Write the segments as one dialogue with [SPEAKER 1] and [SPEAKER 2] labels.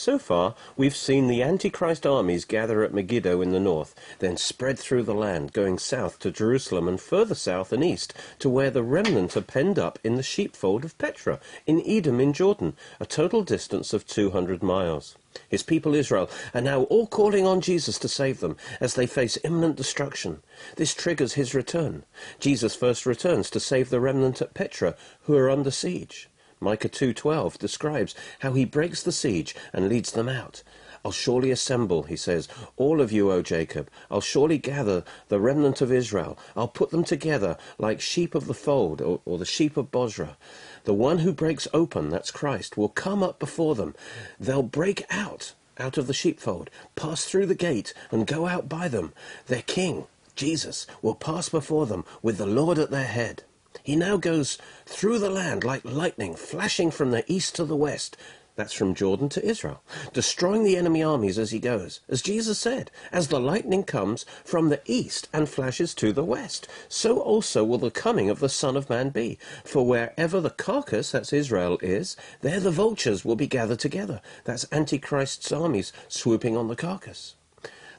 [SPEAKER 1] So far, we've seen the Antichrist armies gather at Megiddo in the north, then spread through the land, going south to Jerusalem and further south and east to where the remnant are penned up in the sheepfold of Petra, in Edom in Jordan, a total distance of 200 miles. His people Israel are now all calling on Jesus to save them as they face imminent destruction. This triggers his return. Jesus first returns to save the remnant at Petra, who are under siege. Micah 2:12 describes how he breaks the siege and leads them out. I'll surely assemble, he says, all of you, O Jacob. I'll surely gather the remnant of Israel. I'll put them together like sheep of the fold, or, or the sheep of Bozrah. The one who breaks open, that's Christ, will come up before them. They'll break out, out of the sheepfold, pass through the gate, and go out by them. Their king, Jesus, will pass before them with the Lord at their head. He now goes through the land like lightning, flashing from the east to the west. That's from Jordan to Israel, destroying the enemy armies as he goes. As Jesus said, as the lightning comes from the east and flashes to the west, so also will the coming of the Son of Man be. For wherever the carcass, that's Israel, is, there the vultures will be gathered together. That's Antichrist's armies swooping on the carcass.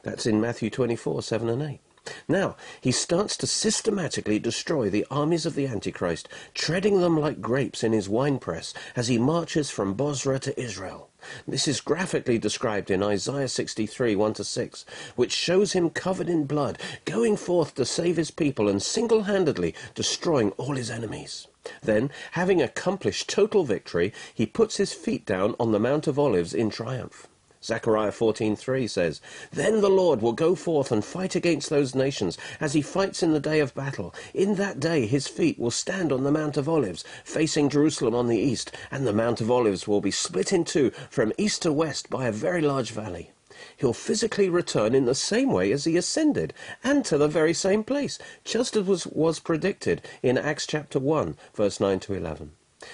[SPEAKER 1] That's in Matthew 24, 7 and 8. Now, he starts to systematically destroy the armies of the Antichrist, treading them like grapes in his winepress as he marches from Bozrah to Israel. This is graphically described in Isaiah 63, 1 to 6, which shows him covered in blood, going forth to save his people and single handedly destroying all his enemies. Then, having accomplished total victory, he puts his feet down on the Mount of Olives in triumph. Zechariah 14:3 says, Then the Lord will go forth and fight against those nations as he fights in the day of battle. In that day his feet will stand on the Mount of Olives, facing Jerusalem on the east, and the Mount of Olives will be split in two from east to west by a very large valley. He'll physically return in the same way as he ascended, and to the very same place, just as was, was predicted in Acts chapter 1, verse 9 to 11.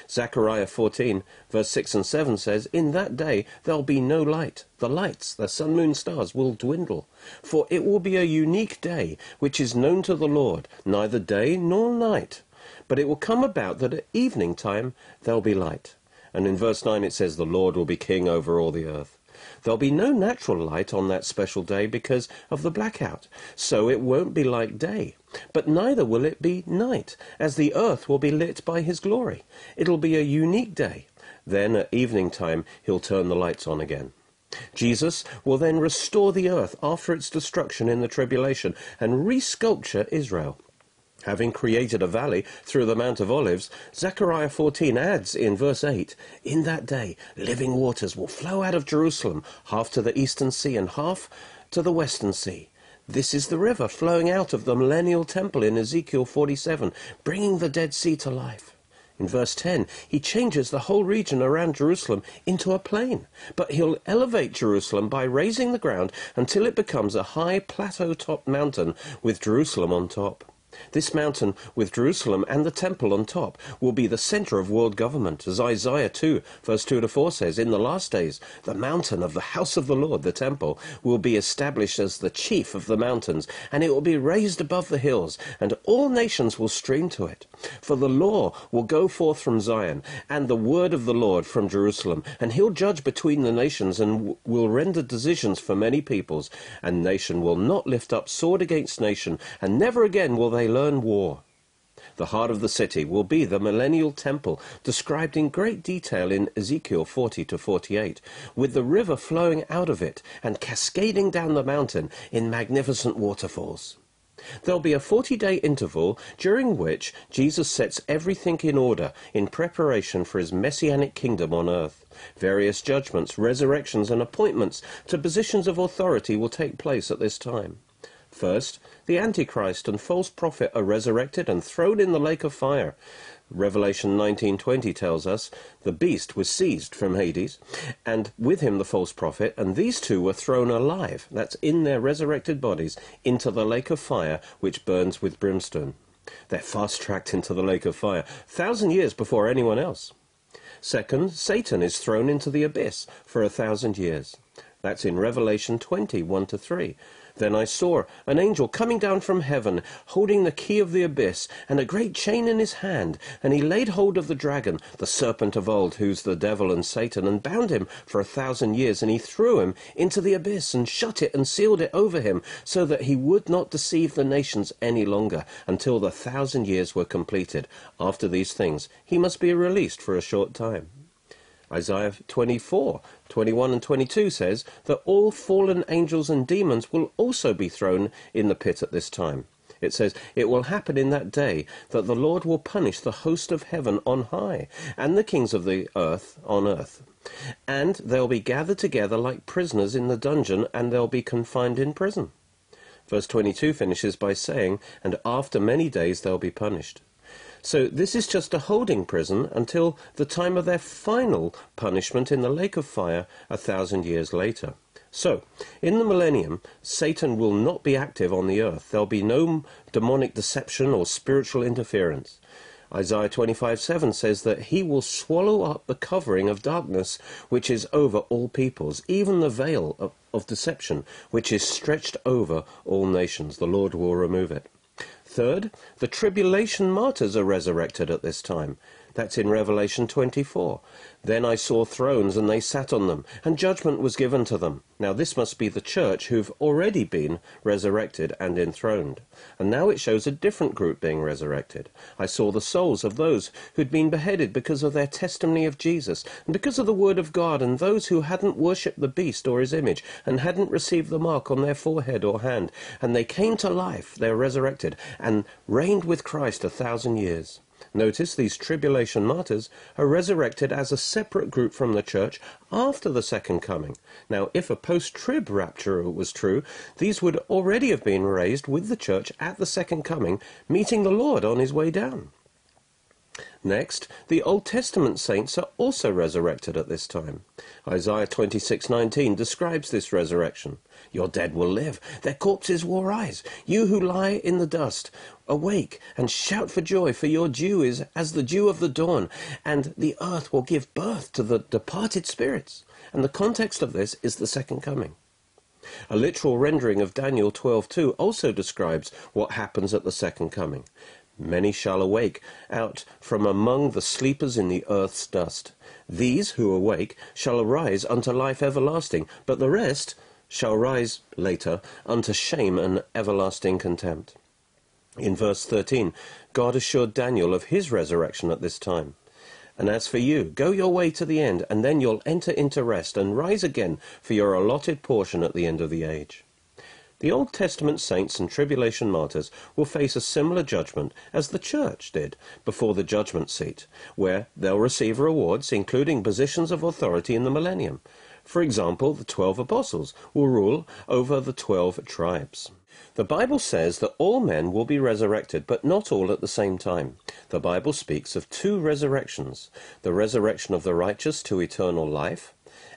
[SPEAKER 1] Zechariah 14, verse 6 and 7 says, In that day there'll be no light. The lights, the sun, moon, stars, will dwindle. For it will be a unique day, which is known to the Lord, neither day nor night. But it will come about that at evening time there'll be light. And in verse 9 it says, The Lord will be king over all the earth. There'll be no natural light on that special day because of the blackout, so it won't be like day. But neither will it be night, as the earth will be lit by his glory. It'll be a unique day. Then at evening time he'll turn the lights on again. Jesus will then restore the earth after its destruction in the tribulation and resculpture Israel. Having created a valley through the Mount of Olives, Zechariah 14 adds in verse 8, In that day living waters will flow out of Jerusalem, half to the eastern sea and half to the western sea. This is the river flowing out of the millennial temple in Ezekiel 47, bringing the Dead Sea to life. In verse 10, he changes the whole region around Jerusalem into a plain, but he'll elevate Jerusalem by raising the ground until it becomes a high plateau-topped mountain with Jerusalem on top. This mountain, with Jerusalem and the temple on top, will be the center of world government, as Isaiah 2, verse 2 to 4 says, In the last days, the mountain of the house of the Lord, the temple, will be established as the chief of the mountains, and it will be raised above the hills, and all nations will stream to it. For the law will go forth from Zion, and the word of the Lord from Jerusalem, and he'll judge between the nations, and will render decisions for many peoples, and nation will not lift up sword against nation, and never again will they they learn war. The heart of the city will be the millennial temple, described in great detail in Ezekiel 40 to 48, with the river flowing out of it and cascading down the mountain in magnificent waterfalls. There'll be a 40 day interval during which Jesus sets everything in order in preparation for his messianic kingdom on earth. Various judgments, resurrections, and appointments to positions of authority will take place at this time. First, the Antichrist and false prophet are resurrected and thrown in the lake of fire. Revelation 19:20 tells us the beast was seized from Hades and with him the false prophet and these two were thrown alive that's in their resurrected bodies into the lake of fire which burns with brimstone. They're fast-tracked into the lake of fire 1000 years before anyone else. Second, Satan is thrown into the abyss for a thousand years. That's in Revelation 20, 1 to 3. Then I saw an angel coming down from heaven, holding the key of the abyss, and a great chain in his hand. And he laid hold of the dragon, the serpent of old, who's the devil and Satan, and bound him for a thousand years. And he threw him into the abyss, and shut it, and sealed it over him, so that he would not deceive the nations any longer, until the thousand years were completed. After these things, he must be released for a short time. Isaiah 24, 21 and 22 says that all fallen angels and demons will also be thrown in the pit at this time. It says, It will happen in that day that the Lord will punish the host of heaven on high, and the kings of the earth on earth. And they'll be gathered together like prisoners in the dungeon, and they'll be confined in prison. Verse 22 finishes by saying, And after many days they'll be punished. So this is just a holding prison until the time of their final punishment in the lake of fire a thousand years later. So, in the millennium, Satan will not be active on the earth. There'll be no demonic deception or spiritual interference. Isaiah 25 7 says that he will swallow up the covering of darkness which is over all peoples, even the veil of, of deception which is stretched over all nations. The Lord will remove it. Third, the tribulation martyrs are resurrected at this time. That's in Revelation 24. Then I saw thrones, and they sat on them, and judgment was given to them. Now this must be the church who've already been resurrected and enthroned. And now it shows a different group being resurrected. I saw the souls of those who'd been beheaded because of their testimony of Jesus, and because of the word of God, and those who hadn't worshipped the beast or his image, and hadn't received the mark on their forehead or hand. And they came to life, they're resurrected, and reigned with Christ a thousand years. Notice these tribulation martyrs are resurrected as a separate group from the church after the second coming. Now, if a post-trib rapture was true, these would already have been raised with the church at the second coming, meeting the Lord on his way down. Next, the Old Testament saints are also resurrected at this time. Isaiah 26:19 describes this resurrection. Your dead will live, their corpses will rise. You who lie in the dust, awake and shout for joy, for your dew is as the dew of the dawn, and the earth will give birth to the departed spirits. And the context of this is the second coming. A literal rendering of Daniel 12:2 also describes what happens at the second coming. Many shall awake out from among the sleepers in the earth's dust. These who awake shall arise unto life everlasting, but the rest shall rise later unto shame and everlasting contempt. In verse 13, God assured Daniel of his resurrection at this time. And as for you, go your way to the end, and then you'll enter into rest and rise again for your allotted portion at the end of the age. The Old Testament saints and tribulation martyrs will face a similar judgment as the church did before the judgment seat, where they'll receive rewards, including positions of authority in the millennium. For example, the twelve apostles will rule over the twelve tribes. The Bible says that all men will be resurrected, but not all at the same time. The Bible speaks of two resurrections the resurrection of the righteous to eternal life,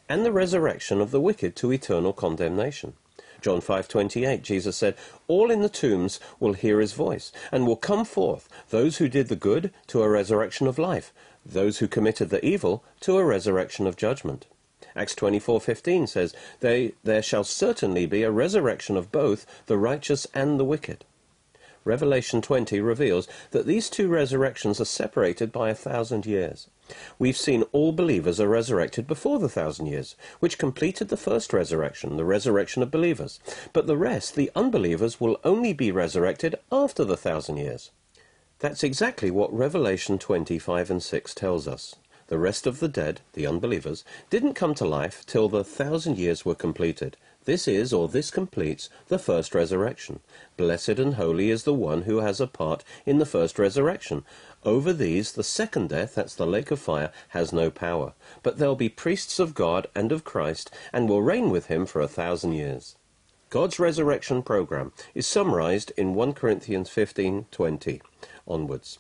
[SPEAKER 1] and the resurrection of the wicked to eternal condemnation. John 5:28 Jesus said, "All in the tombs will hear his voice and will come forth, those who did the good to a resurrection of life, those who committed the evil to a resurrection of judgment." Acts 24:15 says, they, "There shall certainly be a resurrection of both the righteous and the wicked." Revelation 20 reveals that these two resurrections are separated by a thousand years. We've seen all believers are resurrected before the thousand years, which completed the first resurrection, the resurrection of believers. But the rest, the unbelievers, will only be resurrected after the thousand years. That's exactly what Revelation 25 and 6 tells us. The rest of the dead, the unbelievers, didn't come to life till the thousand years were completed. This is, or this completes, the first resurrection. Blessed and holy is the one who has a part in the first resurrection. Over these, the second death, that's the lake of fire, has no power. But they'll be priests of God and of Christ, and will reign with him for a thousand years. God's resurrection program is summarized in 1 Corinthians 15:20 onwards.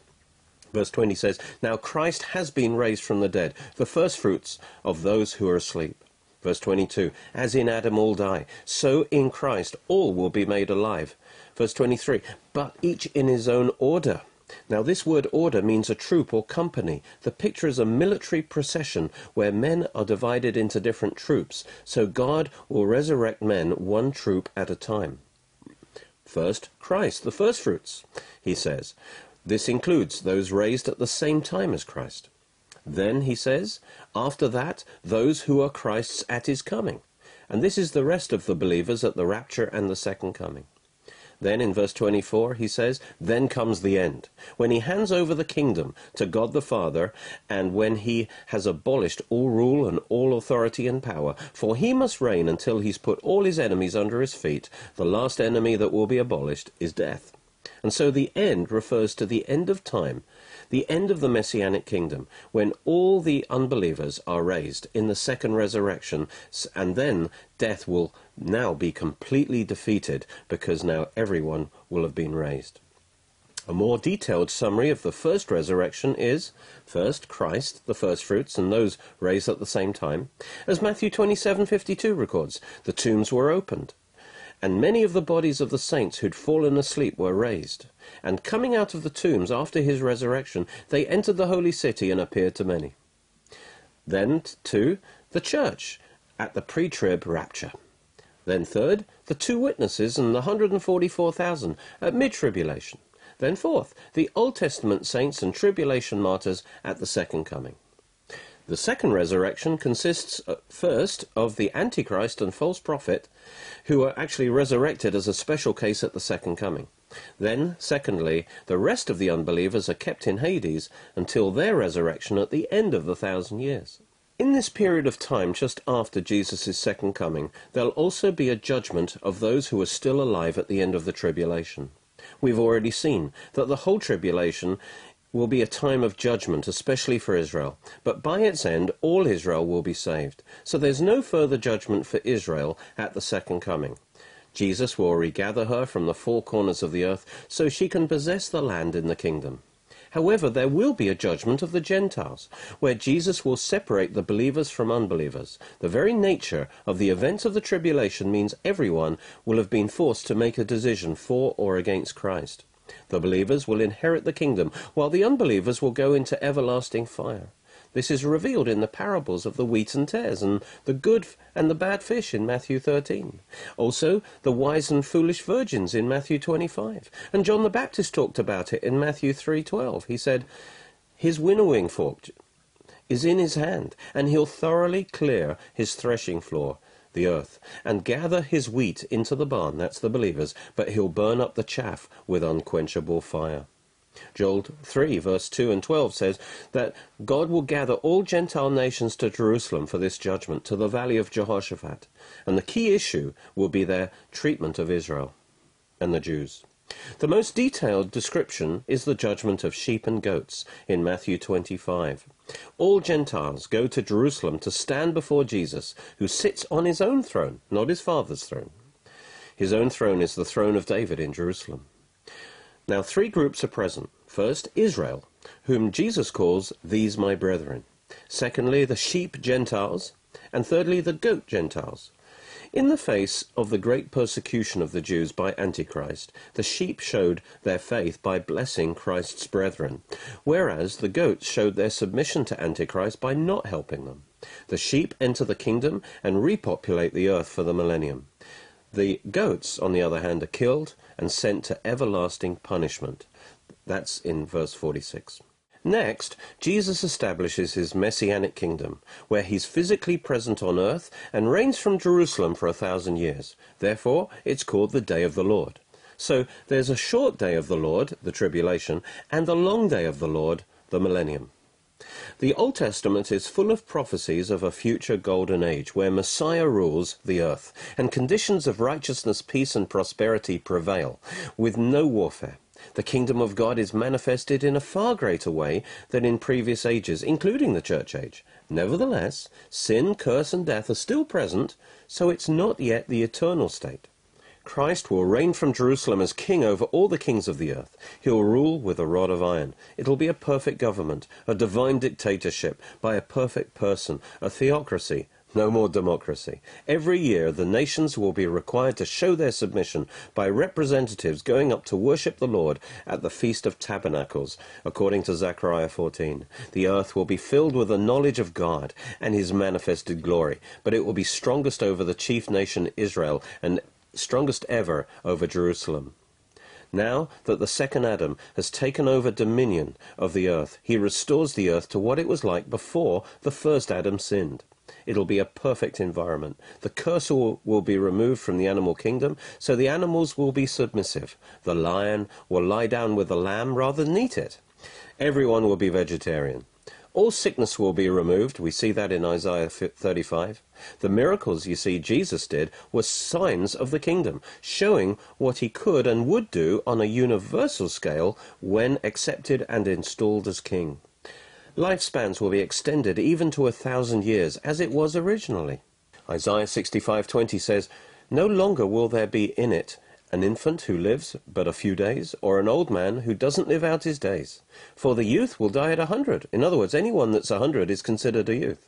[SPEAKER 1] Verse 20 says, Now Christ has been raised from the dead, the firstfruits of those who are asleep. Verse 22, As in Adam all die, so in Christ all will be made alive. Verse 23, But each in his own order. Now, this word order means a troop or company. The picture is a military procession where men are divided into different troops. So God will resurrect men one troop at a time. First, Christ, the firstfruits, he says. This includes those raised at the same time as Christ. Then, he says, after that, those who are Christ's at his coming. And this is the rest of the believers at the rapture and the second coming. Then in verse 24 he says, Then comes the end, when he hands over the kingdom to God the Father, and when he has abolished all rule and all authority and power. For he must reign until he's put all his enemies under his feet. The last enemy that will be abolished is death. And so the end refers to the end of time, the end of the messianic kingdom, when all the unbelievers are raised in the second resurrection, and then death will now be completely defeated because now everyone will have been raised. A more detailed summary of the first resurrection is first Christ, the firstfruits, and those raised at the same time. As Matthew 27:52 records, the tombs were opened, and many of the bodies of the saints who'd fallen asleep were raised. And coming out of the tombs after his resurrection, they entered the holy city and appeared to many. Then, two, the church at the pre trib rapture. Then, third, the two witnesses and the 144,000 at mid tribulation. Then, fourth, the Old Testament saints and tribulation martyrs at the second coming. The second resurrection consists uh, first of the Antichrist and false prophet, who are actually resurrected as a special case at the second coming. Then, secondly, the rest of the unbelievers are kept in Hades until their resurrection at the end of the thousand years. In this period of time just after Jesus' second coming, there'll also be a judgment of those who are still alive at the end of the tribulation. We've already seen that the whole tribulation will be a time of judgment, especially for Israel. But by its end, all Israel will be saved. So there's no further judgment for Israel at the second coming. Jesus will regather her from the four corners of the earth so she can possess the land in the kingdom. However, there will be a judgment of the Gentiles, where Jesus will separate the believers from unbelievers. The very nature of the events of the tribulation means everyone will have been forced to make a decision for or against Christ. The believers will inherit the kingdom, while the unbelievers will go into everlasting fire. This is revealed in the parables of the wheat and tares, and the good and the bad fish in Matthew 13. Also, the wise and foolish virgins in Matthew 25. And John the Baptist talked about it in Matthew 3.12. He said, His winnowing fork is in his hand, and he'll thoroughly clear his threshing floor the earth, and gather his wheat into the barn, that's the believers, but he'll burn up the chaff with unquenchable fire. Joel 3, verse 2 and 12 says that God will gather all Gentile nations to Jerusalem for this judgment, to the valley of Jehoshaphat. And the key issue will be their treatment of Israel and the Jews. The most detailed description is the judgment of sheep and goats in Matthew 25. All Gentiles go to Jerusalem to stand before Jesus, who sits on his own throne, not his father's throne. His own throne is the throne of David in Jerusalem. Now, three groups are present. First, Israel, whom Jesus calls these my brethren. Secondly, the sheep Gentiles. And thirdly, the goat Gentiles. In the face of the great persecution of the Jews by Antichrist, the sheep showed their faith by blessing Christ's brethren, whereas the goats showed their submission to Antichrist by not helping them. The sheep enter the kingdom and repopulate the earth for the millennium. The goats, on the other hand, are killed and sent to everlasting punishment. That's in verse 46. Next, Jesus establishes his messianic kingdom, where he's physically present on earth and reigns from Jerusalem for a thousand years. Therefore, it's called the Day of the Lord. So there's a short day of the Lord, the tribulation, and a long day of the Lord, the millennium. The Old Testament is full of prophecies of a future golden age where Messiah rules the earth and conditions of righteousness, peace, and prosperity prevail with no warfare. The kingdom of God is manifested in a far greater way than in previous ages, including the church age. Nevertheless, sin, curse, and death are still present, so it's not yet the eternal state. Christ will reign from Jerusalem as king over all the kings of the earth. He'll rule with a rod of iron. It'll be a perfect government, a divine dictatorship by a perfect person, a theocracy, no more democracy. Every year, the nations will be required to show their submission by representatives going up to worship the Lord at the Feast of Tabernacles, according to Zechariah 14. The earth will be filled with the knowledge of God and his manifested glory, but it will be strongest over the chief nation Israel and strongest ever over Jerusalem. Now that the second Adam has taken over dominion of the earth, he restores the earth to what it was like before the first Adam sinned. It'll be a perfect environment. The curse will, be removed from the animal kingdom, so the animals will be submissive. The lion will lie down with the lamb rather than eat it. Everyone will be vegetarian. All sickness will be removed. We see that in Isaiah 35. The miracles you see Jesus did were signs of the kingdom, showing what he could and would do on a universal scale when accepted and installed as king. Lifespans will be extended even to a thousand years, as it was originally. Isaiah 65:20 says, "No longer will there be in it an infant who lives but a few days, or an old man who doesn't live out his days. For the youth will die at a hundred. In other words, anyone that's a hundred is considered a youth.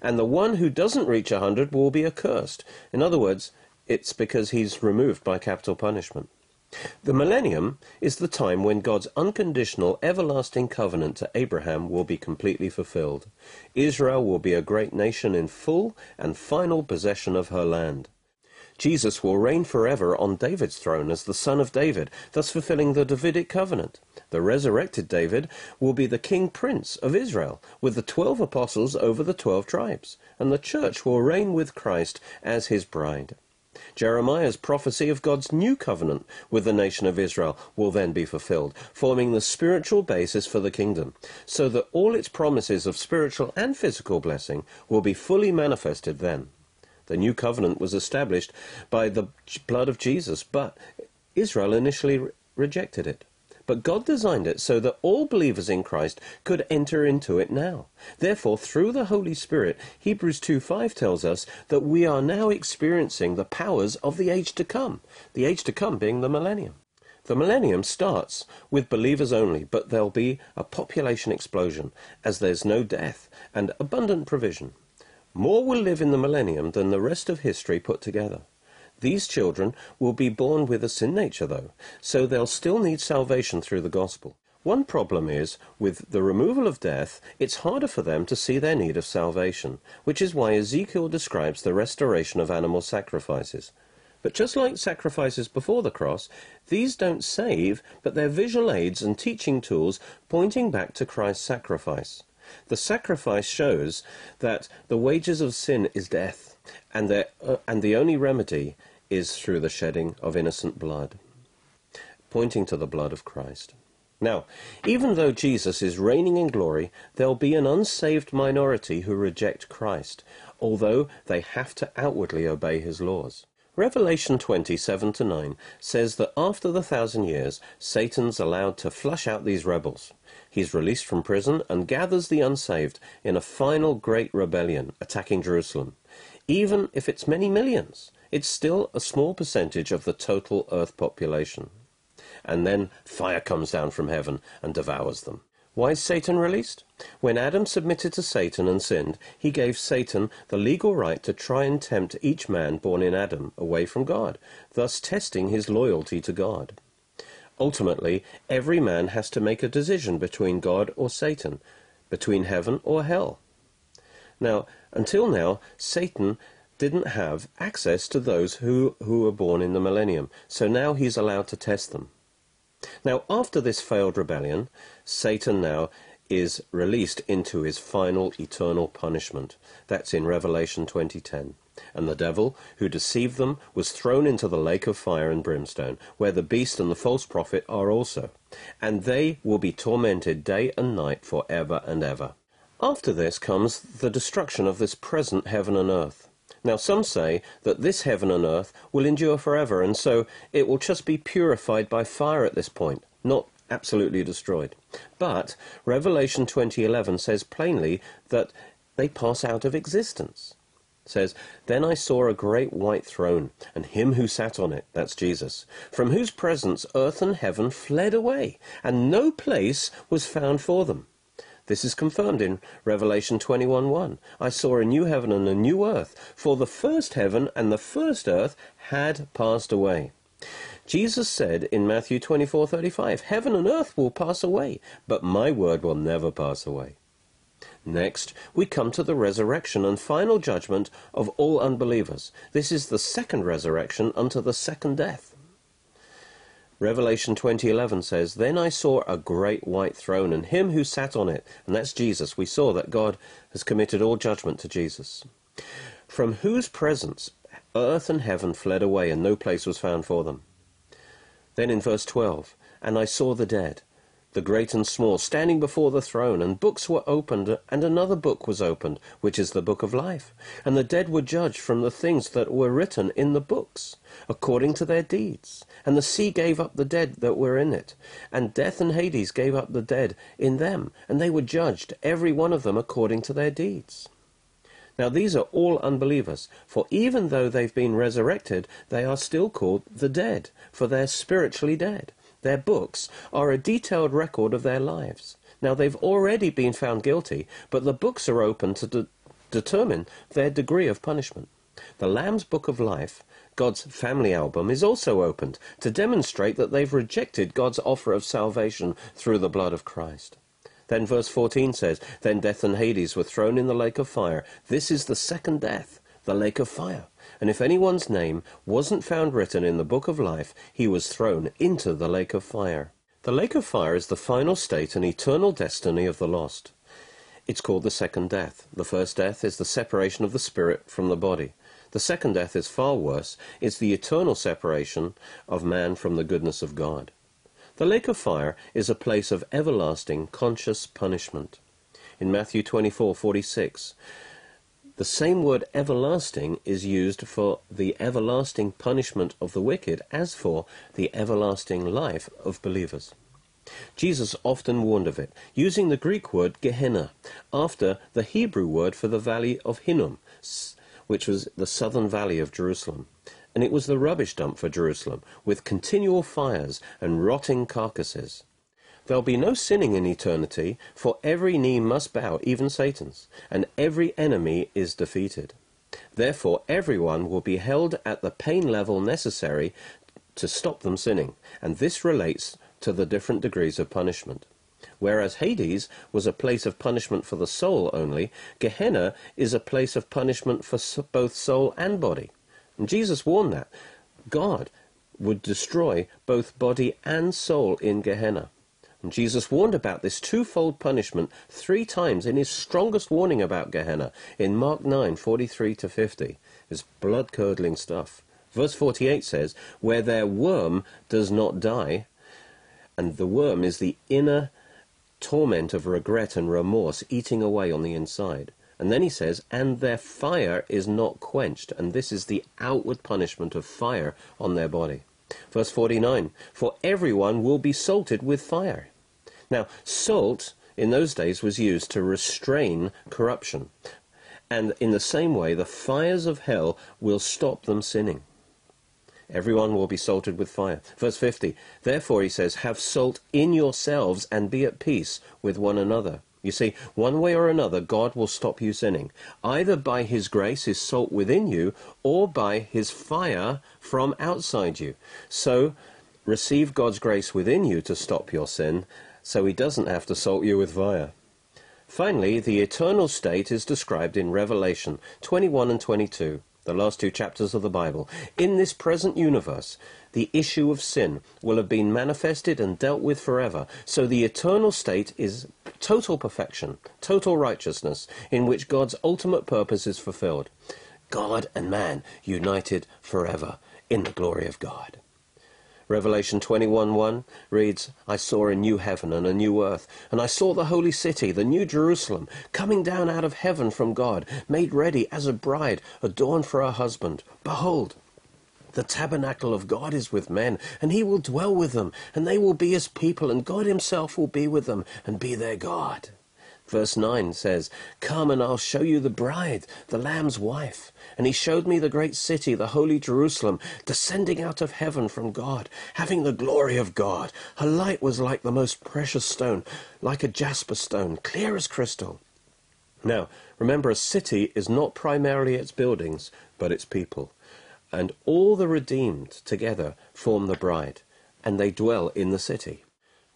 [SPEAKER 1] And the one who doesn't reach a hundred will be accursed. In other words, it's because he's removed by capital punishment. The millennium is the time when God's unconditional, everlasting covenant to Abraham will be completely fulfilled. Israel will be a great nation in full and final possession of her land. Jesus will reign forever on David's throne as the son of David, thus fulfilling the Davidic covenant. The resurrected David will be the king prince of Israel, with the twelve apostles over the twelve tribes, and the church will reign with Christ as his bride. Jeremiah's prophecy of God's new covenant with the nation of Israel will then be fulfilled, forming the spiritual basis for the kingdom, so that all its promises of spiritual and physical blessing will be fully manifested then. The new covenant was established by the blood of Jesus, but Israel initially re- rejected it. But God designed it so that all believers in Christ could enter into it now. Therefore, through the Holy Spirit, Hebrews 2:5 tells us that we are now experiencing the powers of the age to come, the age to come being the millennium. The millennium starts with believers only, but there'll be a population explosion as there's no death and abundant provision. More will live in the millennium than the rest of history put together. These children will be born with a sin nature, though, so they'll still need salvation through the gospel. One problem is, with the removal of death, it's harder for them to see their need of salvation, which is why Ezekiel describes the restoration of animal sacrifices. But just like sacrifices before the cross, these don't save, but they're visual aids and teaching tools pointing back to Christ's sacrifice. The sacrifice shows that the wages of sin is death, and the, uh, and the only remedy is through the shedding of innocent blood, pointing to the blood of Christ. Now, even though Jesus is reigning in glory, there'll be an unsaved minority who reject Christ, although they have to outwardly obey his laws. Revelation 27 to 9 says that after the thousand years, Satan's allowed to flush out these rebels. He's released from prison and gathers the unsaved in a final great rebellion attacking Jerusalem. Even if it's many millions, it's still a small percentage of the total earth population. And then fire comes down from heaven and devours them. Why is Satan released? When Adam submitted to Satan and sinned, he gave Satan the legal right to try and tempt each man born in Adam away from God, thus testing his loyalty to God. Ultimately, every man has to make a decision between God or Satan, between heaven or hell. Now, until now, Satan didn't have access to those who, who were born in the millennium, so now he's allowed to test them. Now, after this failed rebellion, Satan now is released into his final eternal punishment. That's in Revelation 20:10. And the devil, who deceived them, was thrown into the lake of fire and brimstone, where the beast and the false prophet are also. And they will be tormented day and night for ever and ever. After this comes the destruction of this present heaven and earth. Now, some say that this heaven and earth will endure forever, and so it will just be purified by fire at this point, not absolutely destroyed. But Revelation 20:11 says plainly that they pass out of existence It says, Then I saw a great white throne, and him who sat on it, that's Jesus, from whose presence earth and heaven fled away, and no place was found for them. This is confirmed in Revelation 21:1. I saw a new heaven and a new earth, for the first heaven and the first earth had passed away. Jesus said in Matthew 24:35, Heaven and earth will pass away, but my word will never pass away. Next, we come to the resurrection and final judgment of all unbelievers. This is the second resurrection unto the second death. Revelation 20:11 says, "Then I saw a great white throne and him who sat on it." And that's Jesus. We saw that God has committed all judgment to Jesus. From whose presence earth and heaven fled away and no place was found for them. Then in verse 12, "And I saw the dead, the great and small, standing before the throne, and books were opened, and another book was opened, which is the book of life. And the dead were judged from the things that were written in the books, according to their deeds. And the sea gave up the dead that were in it, and death and Hades gave up the dead in them, and they were judged, every one of them according to their deeds. Now these are all unbelievers, for even though they've been resurrected, they are still called the dead, for they're spiritually dead. Their books are a detailed record of their lives. Now, they've already been found guilty, but the books are open to de- determine their degree of punishment. The Lamb's Book of Life, God's family album, is also opened to demonstrate that they've rejected God's offer of salvation through the blood of Christ. Then verse 14 says, Then death and Hades were thrown in the lake of fire. This is the second death, the lake of fire. And if anyone's name wasn't found written in the book of life, he was thrown into the lake of fire. The lake of fire is the final state and eternal destiny of the lost. It's called the second death. The first death is the separation of the spirit from the body. The second death is far worse. It's the eternal separation of man from the goodness of God. The lake of fire is a place of everlasting conscious punishment. In Matthew 24:46, the same word everlasting is used for the everlasting punishment of the wicked as for the everlasting life of believers. Jesus often warned of it, using the Greek word Gehenna after the Hebrew word for the valley of Hinnom, which was the southern valley of Jerusalem. And it was the rubbish dump for Jerusalem, with continual fires and rotting carcasses. There'll be no sinning in eternity, for every knee must bow, even Satan's, and every enemy is defeated. Therefore, everyone will be held at the pain level necessary to stop them sinning, and this relates to the different degrees of punishment. Whereas Hades was a place of punishment for the soul only, Gehenna is a place of punishment for both soul and body. And Jesus warned that God would destroy both body and soul in Gehenna. And Jesus warned about this twofold punishment three times in his strongest warning about Gehenna in Mark 9 43 to 50. It's blood curdling stuff. Verse 48 says, Where their worm does not die, and the worm is the inner torment of regret and remorse eating away on the inside. And then he says, And their fire is not quenched, and this is the outward punishment of fire on their body. Verse 49 For everyone will be salted with fire. Now, salt in those days was used to restrain corruption. And in the same way, the fires of hell will stop them sinning. Everyone will be salted with fire. Verse 50 Therefore, he says, Have salt in yourselves and be at peace with one another. You see, one way or another, God will stop you sinning, either by His grace, His salt within you, or by His fire from outside you. So, receive God's grace within you to stop your sin, so he doesn't have to salt you with fire. Finally, the eternal state is described in Revelation 21 and 22, the last two chapters of the Bible. In this present universe, the issue of sin will have been manifested and dealt with forever. So the eternal state is total perfection, total righteousness, in which God's ultimate purpose is fulfilled. God and man united forever in the glory of God. Revelation 21:1 reads, I saw a new heaven and a new earth, and I saw the holy city, the new Jerusalem, coming down out of heaven from God, made ready as a bride, adorned for her husband. Behold, the tabernacle of God is with men, and he will dwell with them, and they will be his people, and God himself will be with them, and be their God. Verse 9 says, Come and I'll show you the bride, the Lamb's wife. And he showed me the great city, the holy Jerusalem, descending out of heaven from God, having the glory of God. Her light was like the most precious stone, like a jasper stone, clear as crystal. Now, remember, a city is not primarily its buildings, but its people. And all the redeemed together form the bride, and they dwell in the city.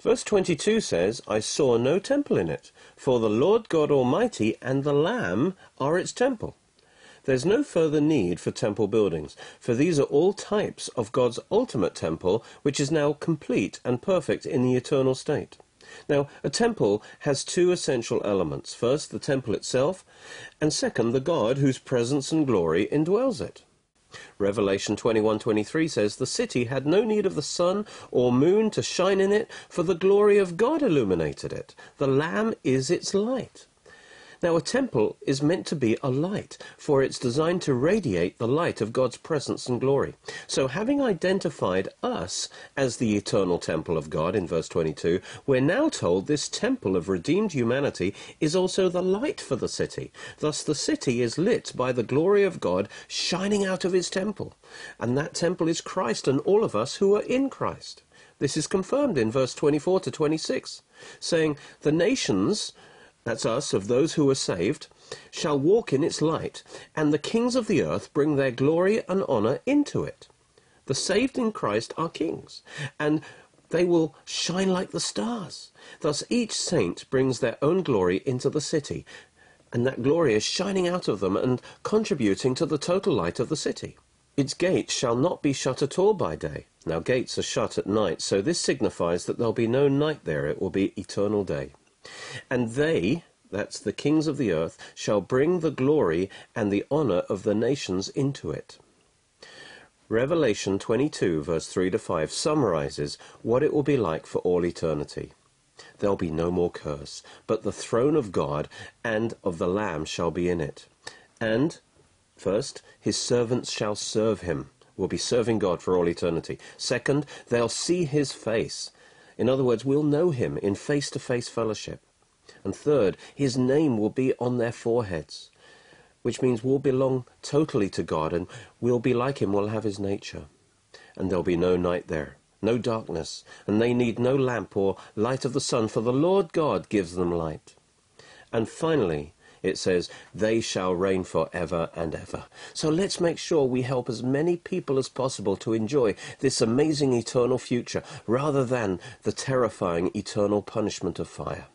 [SPEAKER 1] Verse 22 says, I saw no temple in it, for the Lord God Almighty and the Lamb are its temple. There's no further need for temple buildings, for these are all types of God's ultimate temple, which is now complete and perfect in the eternal state. Now, a temple has two essential elements. First, the temple itself, and second, the God whose presence and glory indwells it. Revelation 21:23 says, "The city had no need of the sun or moon to shine in it, for the glory of God illuminated it. The Lamb is its light." Now, a temple is meant to be a light, for it's designed to radiate the light of God's presence and glory. So, having identified us as the eternal temple of God in verse 22, we're now told this temple of redeemed humanity is also the light for the city. Thus, the city is lit by the glory of God shining out of his temple. And that temple is Christ and all of us who are in Christ. This is confirmed in verse 24 to 26, saying, The nations that's us, of those who are saved, shall walk in its light, and the kings of the earth bring their glory and honour into it. The saved in Christ are kings, and they will shine like the stars. Thus each saint brings their own glory into the city, and that glory is shining out of them and contributing to the total light of the city. Its gates shall not be shut at all by day. Now gates are shut at night, so this signifies that there'll be no night there, it will be eternal day. And they, that's the kings of the earth, shall bring the glory and the honor of the nations into it. Revelation 22, verse 3 to 5, summarizes what it will be like for all eternity. There'll be no more curse, but the throne of God and of the Lamb shall be in it. And, first, his servants shall serve him, will be serving God for all eternity. Second, they'll see his face. In other words, we'll know him in face to face fellowship. And third, his name will be on their foreheads, which means we'll belong totally to God and we'll be like him, we'll have his nature. And there'll be no night there, no darkness, and they need no lamp or light of the sun, for the Lord God gives them light. And finally, it says, they shall reign for ever and ever. So let's make sure we help as many people as possible to enjoy this amazing eternal future rather than the terrifying eternal punishment of fire.